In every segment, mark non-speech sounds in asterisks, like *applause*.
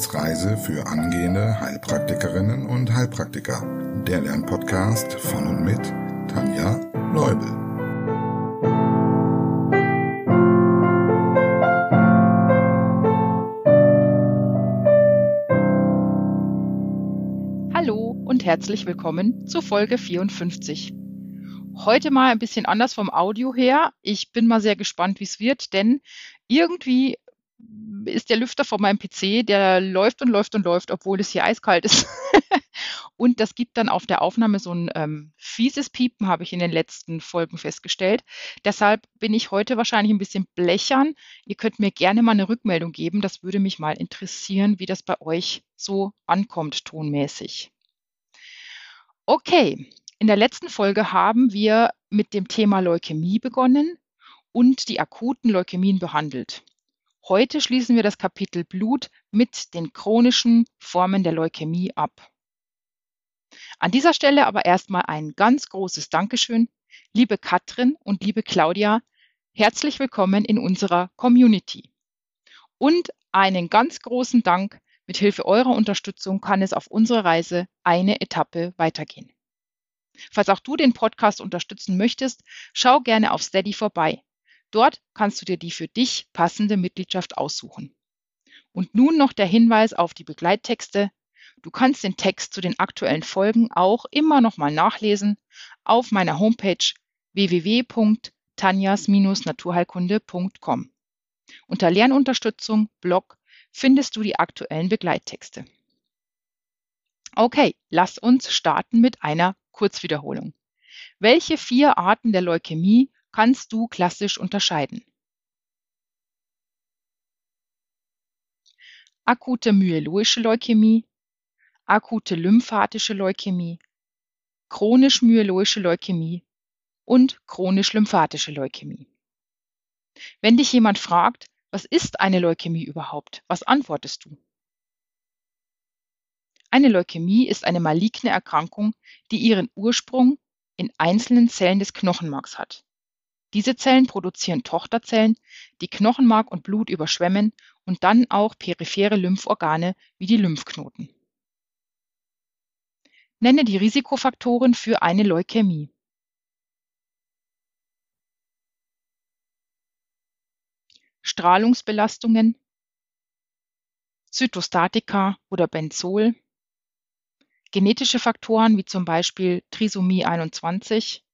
Wissensreise für angehende Heilpraktikerinnen und Heilpraktiker. Der Lernpodcast von und mit Tanja Leubel. Hallo und herzlich willkommen zu Folge 54. Heute mal ein bisschen anders vom Audio her. Ich bin mal sehr gespannt, wie es wird, denn irgendwie ist der Lüfter von meinem PC, der läuft und läuft und läuft, obwohl es hier eiskalt ist. *laughs* und das gibt dann auf der Aufnahme so ein ähm, fieses Piepen, habe ich in den letzten Folgen festgestellt. Deshalb bin ich heute wahrscheinlich ein bisschen blechern. Ihr könnt mir gerne mal eine Rückmeldung geben. Das würde mich mal interessieren, wie das bei euch so ankommt, tonmäßig. Okay, in der letzten Folge haben wir mit dem Thema Leukämie begonnen und die akuten Leukämien behandelt. Heute schließen wir das Kapitel Blut mit den chronischen Formen der Leukämie ab. An dieser Stelle aber erstmal ein ganz großes Dankeschön, liebe Katrin und liebe Claudia, herzlich willkommen in unserer Community. Und einen ganz großen Dank, mit Hilfe eurer Unterstützung kann es auf unserer Reise eine Etappe weitergehen. Falls auch du den Podcast unterstützen möchtest, schau gerne auf Steady vorbei. Dort kannst du dir die für dich passende Mitgliedschaft aussuchen. Und nun noch der Hinweis auf die Begleittexte. Du kannst den Text zu den aktuellen Folgen auch immer noch mal nachlesen auf meiner Homepage www.tanjas-naturheilkunde.com. Unter Lernunterstützung Blog findest du die aktuellen Begleittexte. Okay, lass uns starten mit einer Kurzwiederholung. Welche vier Arten der Leukämie kannst du klassisch unterscheiden. Akute myeloische Leukämie, akute lymphatische Leukämie, chronisch myeloische Leukämie und chronisch lymphatische Leukämie. Wenn dich jemand fragt, was ist eine Leukämie überhaupt, was antwortest du? Eine Leukämie ist eine maligne Erkrankung, die ihren Ursprung in einzelnen Zellen des Knochenmarks hat. Diese Zellen produzieren Tochterzellen, die Knochenmark und Blut überschwemmen und dann auch periphere Lymphorgane wie die Lymphknoten. Nenne die Risikofaktoren für eine Leukämie. Strahlungsbelastungen, Zytostatika oder Benzol, genetische Faktoren wie zum Beispiel Trisomie 21,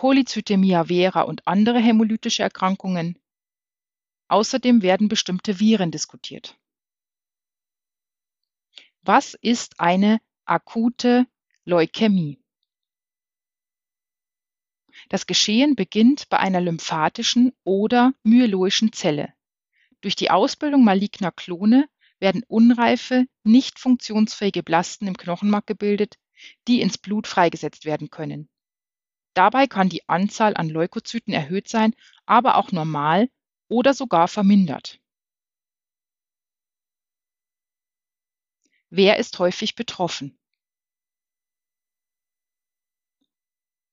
Polycythemia vera und andere hämolytische Erkrankungen. Außerdem werden bestimmte Viren diskutiert. Was ist eine akute Leukämie? Das Geschehen beginnt bei einer lymphatischen oder myeloischen Zelle. Durch die Ausbildung maligner Klone werden unreife, nicht funktionsfähige Blasten im Knochenmark gebildet, die ins Blut freigesetzt werden können. Dabei kann die Anzahl an Leukozyten erhöht sein, aber auch normal oder sogar vermindert. Wer ist häufig betroffen?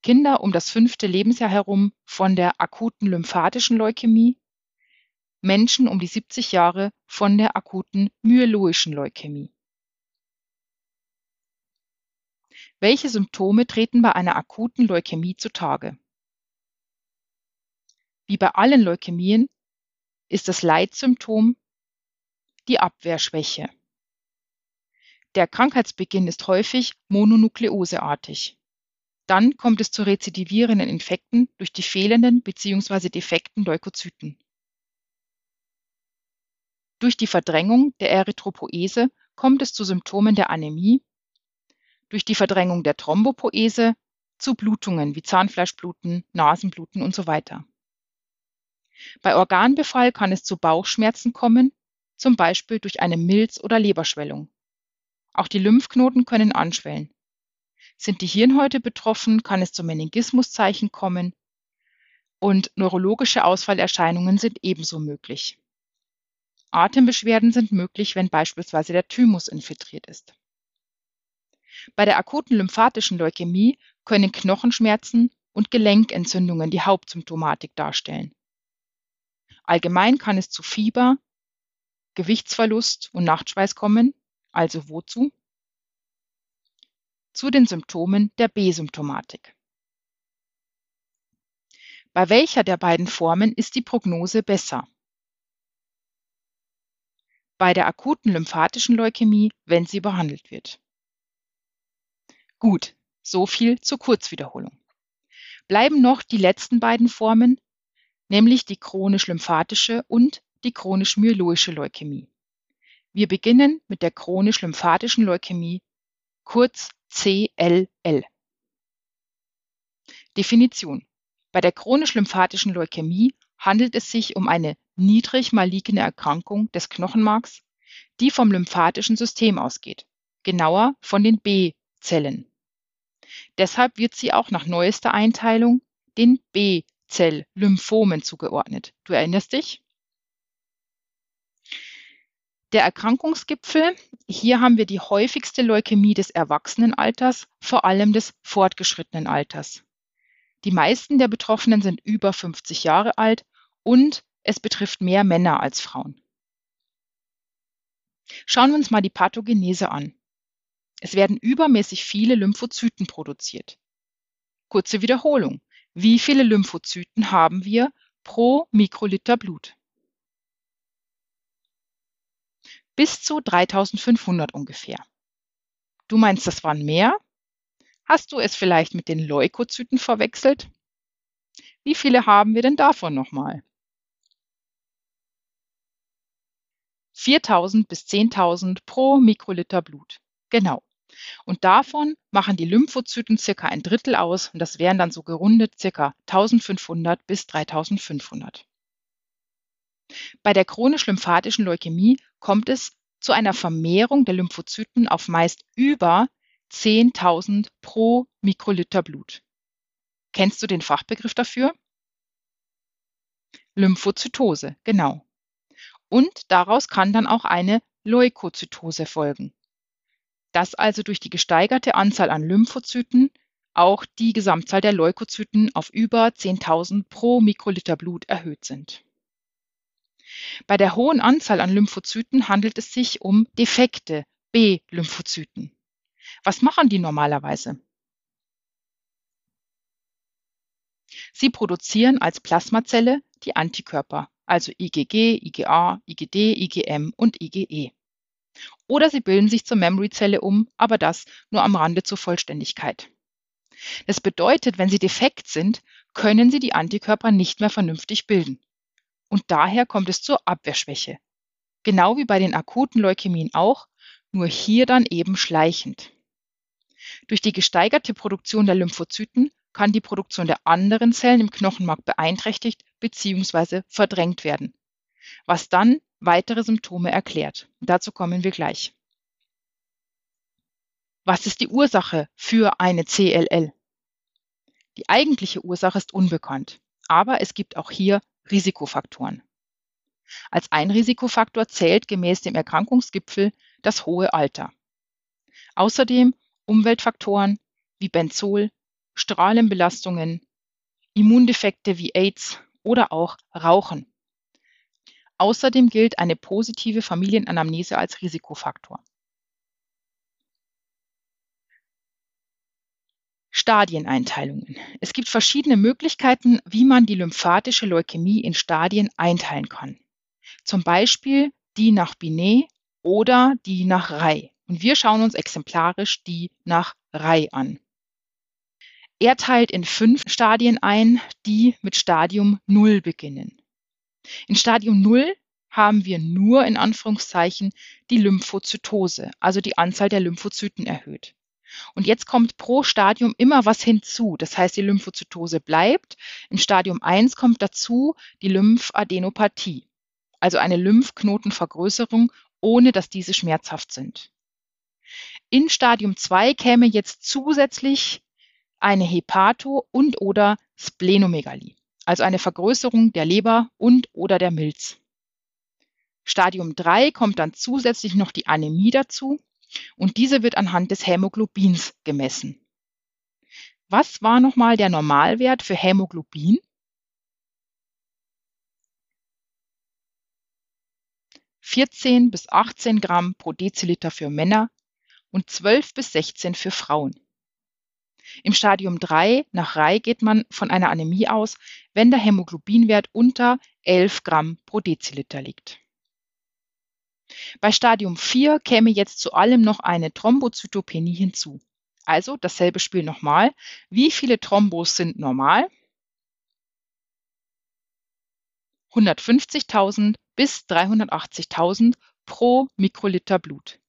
Kinder um das fünfte Lebensjahr herum von der akuten lymphatischen Leukämie, Menschen um die 70 Jahre von der akuten myeloischen Leukämie. Welche Symptome treten bei einer akuten Leukämie zutage? Wie bei allen Leukämien ist das Leitsymptom die Abwehrschwäche. Der Krankheitsbeginn ist häufig mononukleoseartig. Dann kommt es zu rezidivierenden Infekten durch die fehlenden bzw. defekten Leukozyten. Durch die Verdrängung der Erythropoese kommt es zu Symptomen der Anämie durch die Verdrängung der Thrombopoese zu Blutungen wie Zahnfleischbluten, Nasenbluten und so weiter. Bei Organbefall kann es zu Bauchschmerzen kommen, zum Beispiel durch eine Milz- oder Leberschwellung. Auch die Lymphknoten können anschwellen. Sind die Hirnhäute betroffen, kann es zu Meningismuszeichen kommen und neurologische Ausfallerscheinungen sind ebenso möglich. Atembeschwerden sind möglich, wenn beispielsweise der Thymus infiltriert ist. Bei der akuten lymphatischen Leukämie können Knochenschmerzen und Gelenkentzündungen die Hauptsymptomatik darstellen. Allgemein kann es zu Fieber, Gewichtsverlust und Nachtschweiß kommen, also wozu? Zu den Symptomen der B-Symptomatik. Bei welcher der beiden Formen ist die Prognose besser? Bei der akuten lymphatischen Leukämie, wenn sie behandelt wird. Gut, so viel zur Kurzwiederholung. Bleiben noch die letzten beiden Formen, nämlich die chronisch-lymphatische und die chronisch-myeloische Leukämie. Wir beginnen mit der chronisch-lymphatischen Leukämie, kurz CLL. Definition. Bei der chronisch-lymphatischen Leukämie handelt es sich um eine niedrig maligne Erkrankung des Knochenmarks, die vom lymphatischen System ausgeht, genauer von den B-Zellen. Deshalb wird sie auch nach neuester Einteilung den B-Zell-Lymphomen zugeordnet. Du erinnerst dich? Der Erkrankungsgipfel, hier haben wir die häufigste Leukämie des Erwachsenenalters, vor allem des fortgeschrittenen Alters. Die meisten der Betroffenen sind über 50 Jahre alt und es betrifft mehr Männer als Frauen. Schauen wir uns mal die Pathogenese an. Es werden übermäßig viele Lymphozyten produziert. Kurze Wiederholung. Wie viele Lymphozyten haben wir pro Mikroliter Blut? Bis zu 3500 ungefähr. Du meinst, das waren mehr? Hast du es vielleicht mit den Leukozyten verwechselt? Wie viele haben wir denn davon nochmal? 4000 bis 10.000 pro Mikroliter Blut. Genau. Und davon machen die Lymphozyten circa ein Drittel aus und das wären dann so gerundet circa 1500 bis 3500. Bei der chronisch-lymphatischen Leukämie kommt es zu einer Vermehrung der Lymphozyten auf meist über 10.000 pro Mikroliter Blut. Kennst du den Fachbegriff dafür? Lymphozytose, genau. Und daraus kann dann auch eine Leukozytose folgen. Dass also durch die gesteigerte Anzahl an Lymphozyten auch die Gesamtzahl der Leukozyten auf über 10.000 pro Mikroliter Blut erhöht sind. Bei der hohen Anzahl an Lymphozyten handelt es sich um defekte B-Lymphozyten. Was machen die normalerweise? Sie produzieren als Plasmazelle die Antikörper, also IgG, IgA, IgD, IgM und IgE. Oder sie bilden sich zur Memory-Zelle um, aber das nur am Rande zur Vollständigkeit. Das bedeutet, wenn sie defekt sind, können sie die Antikörper nicht mehr vernünftig bilden. Und daher kommt es zur Abwehrschwäche. Genau wie bei den akuten Leukämien auch, nur hier dann eben schleichend. Durch die gesteigerte Produktion der Lymphozyten kann die Produktion der anderen Zellen im Knochenmark beeinträchtigt bzw. verdrängt werden, was dann weitere Symptome erklärt. Dazu kommen wir gleich. Was ist die Ursache für eine CLL? Die eigentliche Ursache ist unbekannt, aber es gibt auch hier Risikofaktoren. Als ein Risikofaktor zählt gemäß dem Erkrankungsgipfel das hohe Alter. Außerdem Umweltfaktoren wie Benzol, Strahlenbelastungen, Immundefekte wie AIDS oder auch Rauchen. Außerdem gilt eine positive Familienanamnese als Risikofaktor. Stadieneinteilungen. Es gibt verschiedene Möglichkeiten, wie man die lymphatische Leukämie in Stadien einteilen kann. Zum Beispiel die nach Binet oder die nach Rai. Und wir schauen uns exemplarisch die nach Rai an. Er teilt in fünf Stadien ein, die mit Stadium 0 beginnen. In Stadium 0 haben wir nur in Anführungszeichen die Lymphozytose, also die Anzahl der Lymphozyten erhöht. Und jetzt kommt pro Stadium immer was hinzu. Das heißt, die Lymphozytose bleibt. Im Stadium 1 kommt dazu die Lymphadenopathie, also eine Lymphknotenvergrößerung, ohne dass diese schmerzhaft sind. In Stadium 2 käme jetzt zusätzlich eine Hepato- und/oder Splenomegalie, also eine Vergrößerung der Leber und/oder der Milz. Stadium 3 kommt dann zusätzlich noch die Anämie dazu und diese wird anhand des Hämoglobins gemessen. Was war nochmal der Normalwert für Hämoglobin? 14 bis 18 Gramm pro Deziliter für Männer und 12 bis 16 für Frauen. Im Stadium 3 nach Rei geht man von einer Anämie aus, wenn der Hämoglobinwert unter 11 Gramm pro Deziliter liegt. Bei Stadium 4 käme jetzt zu allem noch eine Thrombozytopenie hinzu. Also dasselbe Spiel nochmal. Wie viele Thrombos sind normal? 150.000 bis 380.000 pro Mikroliter Blut.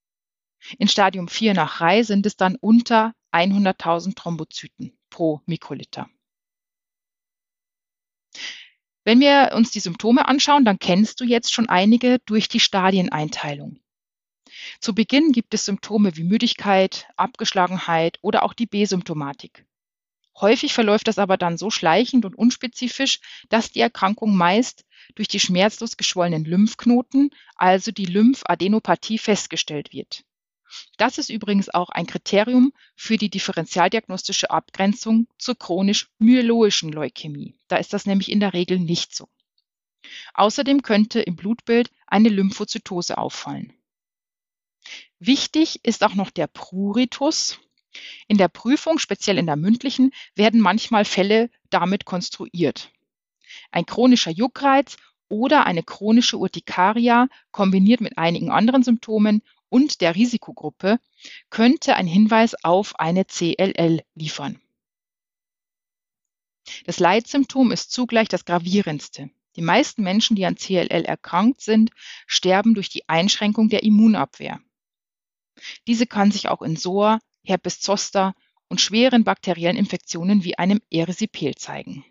In Stadium 4 nach Rei sind es dann unter 100.000 Thrombozyten pro Mikroliter. Wenn wir uns die Symptome anschauen, dann kennst du jetzt schon einige durch die Stadieneinteilung. Zu Beginn gibt es Symptome wie Müdigkeit, Abgeschlagenheit oder auch die B-Symptomatik. Häufig verläuft das aber dann so schleichend und unspezifisch, dass die Erkrankung meist durch die schmerzlos geschwollenen Lymphknoten, also die Lymphadenopathie, festgestellt wird. Das ist übrigens auch ein Kriterium für die differentialdiagnostische Abgrenzung zur chronisch-myeloischen Leukämie. Da ist das nämlich in der Regel nicht so. Außerdem könnte im Blutbild eine Lymphozytose auffallen. Wichtig ist auch noch der Pruritus. In der Prüfung, speziell in der mündlichen, werden manchmal Fälle damit konstruiert. Ein chronischer Juckreiz oder eine chronische Urtikaria kombiniert mit einigen anderen Symptomen und der Risikogruppe könnte ein Hinweis auf eine CLL liefern. Das Leitsymptom ist zugleich das gravierendste. Die meisten Menschen, die an CLL erkrankt sind, sterben durch die Einschränkung der Immunabwehr. Diese kann sich auch in SOA, Herpes zoster und schweren bakteriellen Infektionen wie einem Erisipel zeigen.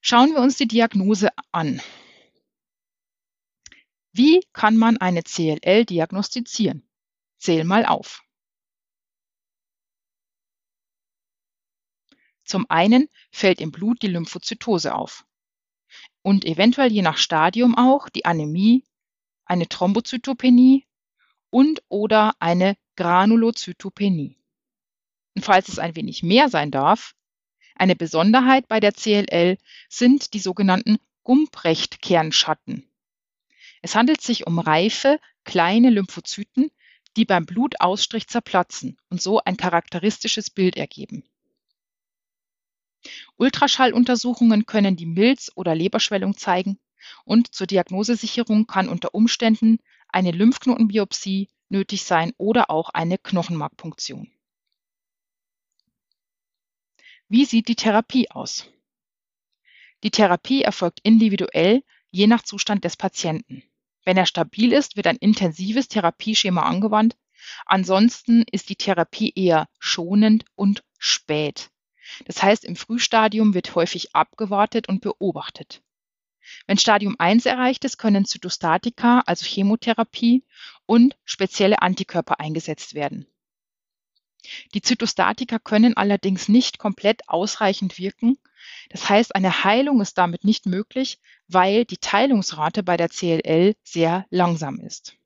Schauen wir uns die Diagnose an. Wie kann man eine CLL diagnostizieren? Zähl mal auf. Zum einen fällt im Blut die Lymphozytose auf und eventuell je nach Stadium auch die Anämie, eine Thrombozytopenie und oder eine Granulozytopenie. Und falls es ein wenig mehr sein darf, eine Besonderheit bei der CLL sind die sogenannten Gumprecht-Kernschatten. Es handelt sich um reife, kleine Lymphozyten, die beim Blutausstrich zerplatzen und so ein charakteristisches Bild ergeben. Ultraschalluntersuchungen können die Milz- oder Leberschwellung zeigen und zur Diagnosesicherung kann unter Umständen eine Lymphknotenbiopsie nötig sein oder auch eine Knochenmarkpunktion. Wie sieht die Therapie aus? Die Therapie erfolgt individuell je nach Zustand des Patienten. Wenn er stabil ist, wird ein intensives Therapieschema angewandt. Ansonsten ist die Therapie eher schonend und spät. Das heißt, im Frühstadium wird häufig abgewartet und beobachtet. Wenn Stadium 1 erreicht ist, können Zytostatika, also Chemotherapie und spezielle Antikörper eingesetzt werden. Die Zytostatika können allerdings nicht komplett ausreichend wirken. Das heißt, eine Heilung ist damit nicht möglich, weil die Teilungsrate bei der CLL sehr langsam ist.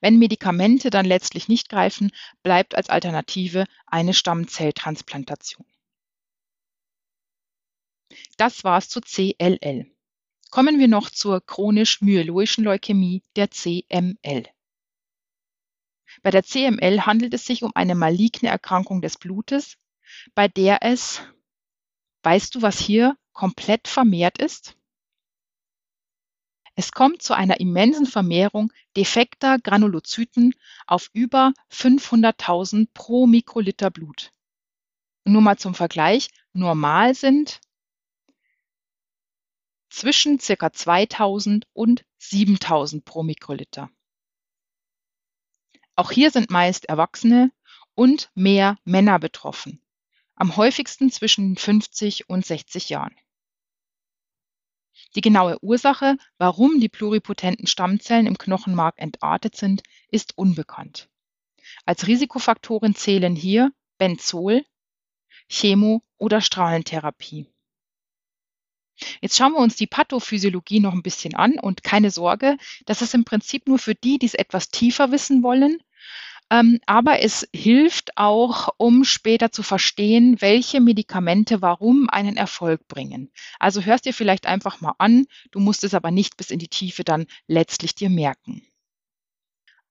Wenn Medikamente dann letztlich nicht greifen, bleibt als Alternative eine Stammzelltransplantation. Das war's zu CLL. Kommen wir noch zur chronisch-myeloischen Leukämie, der CML. Bei der CML handelt es sich um eine maligne Erkrankung des Blutes, bei der es, weißt du, was hier komplett vermehrt ist? Es kommt zu einer immensen Vermehrung defekter Granulozyten auf über 500.000 pro Mikroliter Blut. Nur mal zum Vergleich, normal sind zwischen ca. 2000 und 7000 pro Mikroliter. Auch hier sind meist Erwachsene und mehr Männer betroffen, am häufigsten zwischen 50 und 60 Jahren. Die genaue Ursache, warum die pluripotenten Stammzellen im Knochenmark entartet sind, ist unbekannt. Als Risikofaktoren zählen hier Benzol, Chemo- oder Strahlentherapie. Jetzt schauen wir uns die Pathophysiologie noch ein bisschen an und keine Sorge, das ist im Prinzip nur für die, die es etwas tiefer wissen wollen. Ähm, aber es hilft auch, um später zu verstehen, welche Medikamente warum einen Erfolg bringen. Also hörst dir vielleicht einfach mal an, du musst es aber nicht bis in die Tiefe dann letztlich dir merken.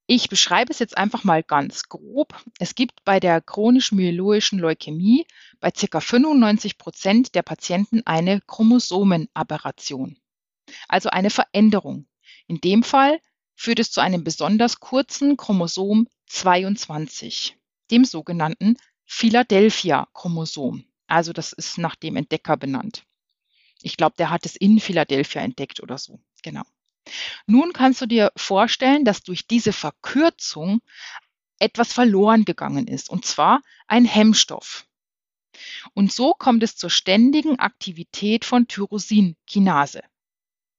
Ich beschreibe es jetzt einfach mal ganz grob. Es gibt bei der chronisch-myeloischen Leukämie bei ca. 95 Prozent der Patienten eine Chromosomenaberration, also eine Veränderung. In dem Fall führt es zu einem besonders kurzen Chromosom 22, dem sogenannten Philadelphia-Chromosom. Also das ist nach dem Entdecker benannt. Ich glaube, der hat es in Philadelphia entdeckt oder so. Genau. Nun kannst du dir vorstellen, dass durch diese Verkürzung etwas verloren gegangen ist, und zwar ein Hemmstoff. Und so kommt es zur ständigen Aktivität von Tyrosinkinase.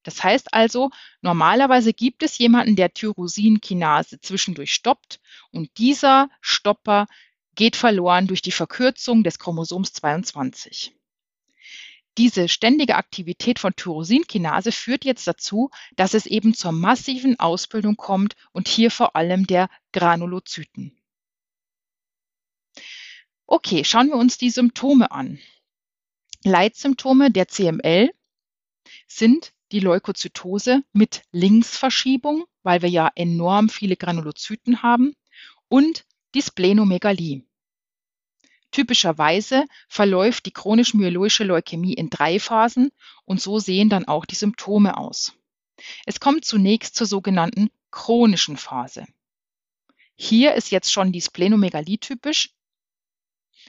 Das heißt also, normalerweise gibt es jemanden, der Tyrosinkinase zwischendurch stoppt und dieser Stopper geht verloren durch die Verkürzung des Chromosoms 22. Diese ständige Aktivität von Tyrosinkinase führt jetzt dazu, dass es eben zur massiven Ausbildung kommt und hier vor allem der Granulozyten. Okay, schauen wir uns die Symptome an. Leitsymptome der CML sind die Leukozytose mit Linksverschiebung, weil wir ja enorm viele Granulozyten haben, und die Splenomegalie. Typischerweise verläuft die chronisch-myeloische Leukämie in drei Phasen und so sehen dann auch die Symptome aus. Es kommt zunächst zur sogenannten chronischen Phase. Hier ist jetzt schon die Splenomegalie typisch.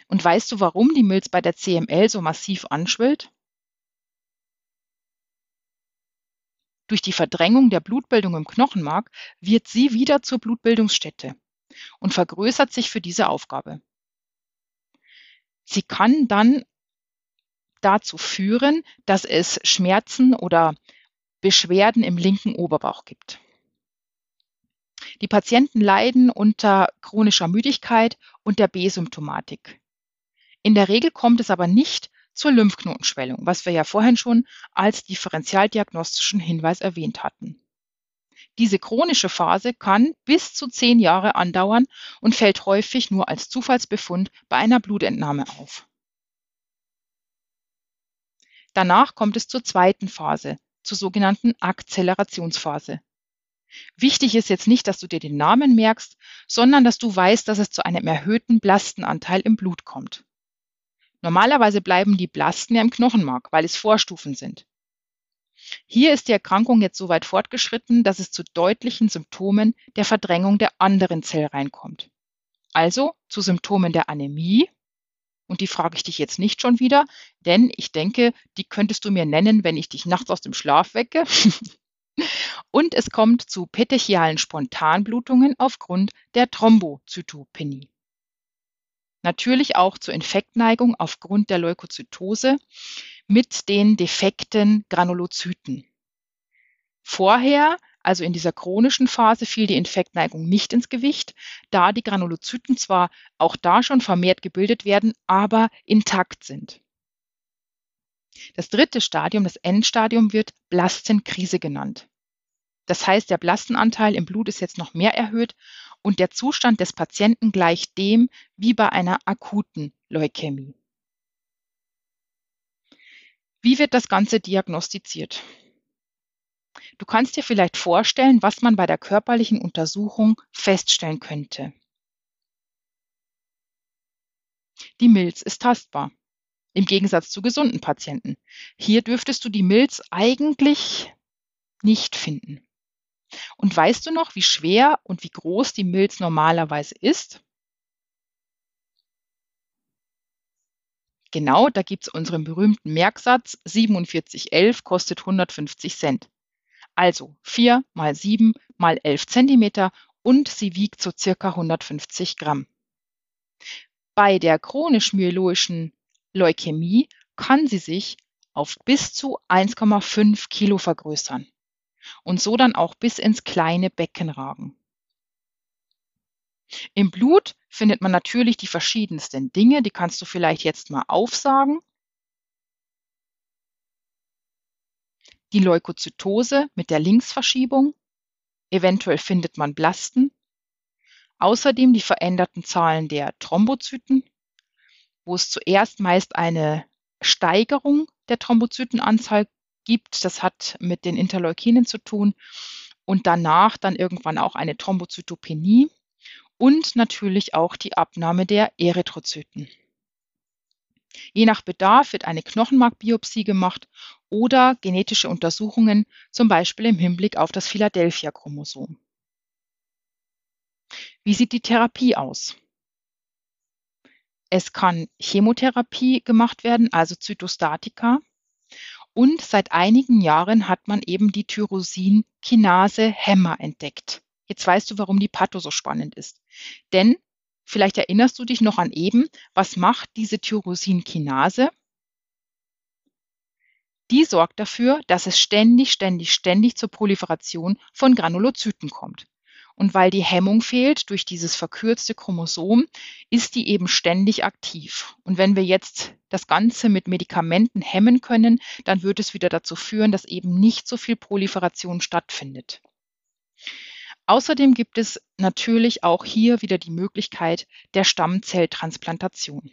Und weißt du, warum die Milz bei der CML so massiv anschwillt? Durch die Verdrängung der Blutbildung im Knochenmark wird sie wieder zur Blutbildungsstätte und vergrößert sich für diese Aufgabe. Sie kann dann dazu führen, dass es Schmerzen oder Beschwerden im linken Oberbauch gibt. Die Patienten leiden unter chronischer Müdigkeit und der B-Symptomatik. In der Regel kommt es aber nicht zur Lymphknotenschwellung, was wir ja vorhin schon als differentialdiagnostischen Hinweis erwähnt hatten. Diese chronische Phase kann bis zu zehn Jahre andauern und fällt häufig nur als Zufallsbefund bei einer Blutentnahme auf. Danach kommt es zur zweiten Phase, zur sogenannten Akzelerationsphase. Wichtig ist jetzt nicht, dass du dir den Namen merkst, sondern dass du weißt, dass es zu einem erhöhten Blastenanteil im Blut kommt. Normalerweise bleiben die Blasten ja im Knochenmark, weil es Vorstufen sind. Hier ist die Erkrankung jetzt so weit fortgeschritten, dass es zu deutlichen Symptomen der Verdrängung der anderen Zellreihen kommt. Also zu Symptomen der Anämie. Und die frage ich dich jetzt nicht schon wieder, denn ich denke, die könntest du mir nennen, wenn ich dich nachts aus dem Schlaf wecke. *laughs* Und es kommt zu petechialen Spontanblutungen aufgrund der Thrombozytopenie. Natürlich auch zur Infektneigung aufgrund der Leukozytose mit den defekten Granulozyten. Vorher, also in dieser chronischen Phase, fiel die Infektneigung nicht ins Gewicht, da die Granulozyten zwar auch da schon vermehrt gebildet werden, aber intakt sind. Das dritte Stadium, das Endstadium, wird Blastenkrise genannt. Das heißt, der Blastenanteil im Blut ist jetzt noch mehr erhöht und der Zustand des Patienten gleicht dem wie bei einer akuten Leukämie. Wie wird das Ganze diagnostiziert? Du kannst dir vielleicht vorstellen, was man bei der körperlichen Untersuchung feststellen könnte. Die Milz ist tastbar, im Gegensatz zu gesunden Patienten. Hier dürftest du die Milz eigentlich nicht finden. Und weißt du noch, wie schwer und wie groß die Milz normalerweise ist? Genau, da gibt es unseren berühmten Merksatz, 4711 kostet 150 Cent. Also 4 mal 7 mal 11 Zentimeter und sie wiegt so circa 150 Gramm. Bei der chronisch-myeloischen Leukämie kann sie sich auf bis zu 1,5 Kilo vergrößern und so dann auch bis ins kleine Becken ragen. Im Blut findet man natürlich die verschiedensten Dinge, die kannst du vielleicht jetzt mal aufsagen. Die Leukozytose mit der Linksverschiebung. Eventuell findet man Blasten. Außerdem die veränderten Zahlen der Thrombozyten, wo es zuerst meist eine Steigerung der Thrombozytenanzahl gibt. Das hat mit den Interleukinen zu tun. Und danach dann irgendwann auch eine Thrombozytopenie und natürlich auch die Abnahme der Erythrozyten. Je nach Bedarf wird eine Knochenmarkbiopsie gemacht oder genetische Untersuchungen, zum Beispiel im Hinblick auf das Philadelphia-Chromosom. Wie sieht die Therapie aus? Es kann Chemotherapie gemacht werden, also Zytostatika. Und seit einigen Jahren hat man eben die Tyrosin-Kinase-Hämmer entdeckt. Jetzt weißt du, warum die Patho so spannend ist. Denn vielleicht erinnerst du dich noch an eben, was macht diese Tyrosin-Kinase? Die sorgt dafür, dass es ständig, ständig, ständig zur Proliferation von Granulozyten kommt. Und weil die Hemmung fehlt durch dieses verkürzte Chromosom, ist die eben ständig aktiv. Und wenn wir jetzt das Ganze mit Medikamenten hemmen können, dann wird es wieder dazu führen, dass eben nicht so viel Proliferation stattfindet. Außerdem gibt es natürlich auch hier wieder die Möglichkeit der Stammzelltransplantation.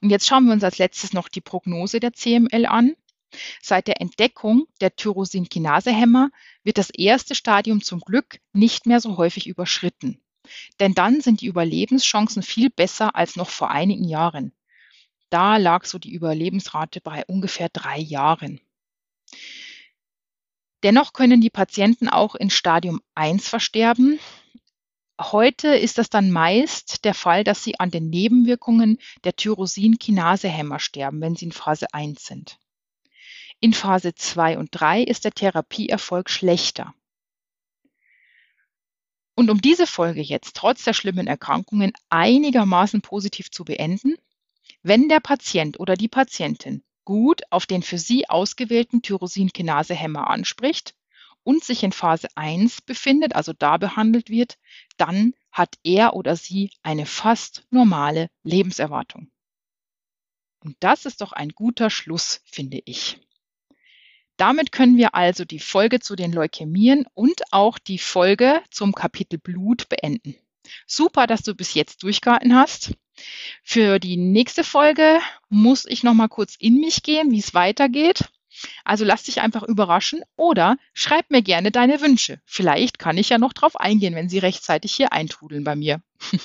Und jetzt schauen wir uns als letztes noch die Prognose der CML an. Seit der Entdeckung der Tyrosinkinasehämmer wird das erste Stadium zum Glück nicht mehr so häufig überschritten. Denn dann sind die Überlebenschancen viel besser als noch vor einigen Jahren. Da lag so die Überlebensrate bei ungefähr drei Jahren. Dennoch können die Patienten auch in Stadium 1 versterben. Heute ist das dann meist der Fall, dass sie an den Nebenwirkungen der Tyrosinkinasehämmer sterben, wenn sie in Phase 1 sind. In Phase 2 und 3 ist der Therapieerfolg schlechter. Und um diese Folge jetzt trotz der schlimmen Erkrankungen einigermaßen positiv zu beenden, wenn der Patient oder die Patientin gut auf den für sie ausgewählten Tyrosinkinasehemmer anspricht und sich in Phase 1 befindet, also da behandelt wird, dann hat er oder sie eine fast normale Lebenserwartung. Und das ist doch ein guter Schluss, finde ich. Damit können wir also die Folge zu den Leukämien und auch die Folge zum Kapitel Blut beenden. Super, dass du bis jetzt durchgehalten hast. Für die nächste Folge muss ich noch mal kurz in mich gehen, wie es weitergeht. Also lass dich einfach überraschen oder schreib mir gerne deine Wünsche. Vielleicht kann ich ja noch drauf eingehen, wenn sie rechtzeitig hier eintrudeln bei mir. *laughs*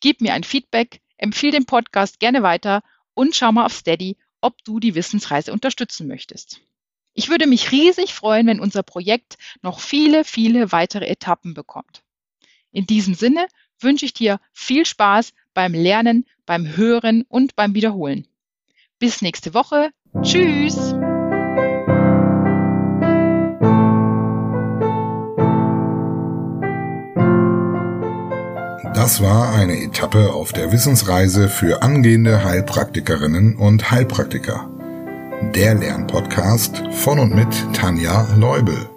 Gib mir ein Feedback, empfehle den Podcast gerne weiter und schau mal auf Steady, ob du die Wissensreise unterstützen möchtest. Ich würde mich riesig freuen, wenn unser Projekt noch viele, viele weitere Etappen bekommt. In diesem Sinne wünsche ich dir viel Spaß beim Lernen, beim Hören und beim Wiederholen. Bis nächste Woche. Tschüss! Das war eine Etappe auf der Wissensreise für angehende Heilpraktikerinnen und Heilpraktiker der Lernpodcast von und mit Tanja Leubel.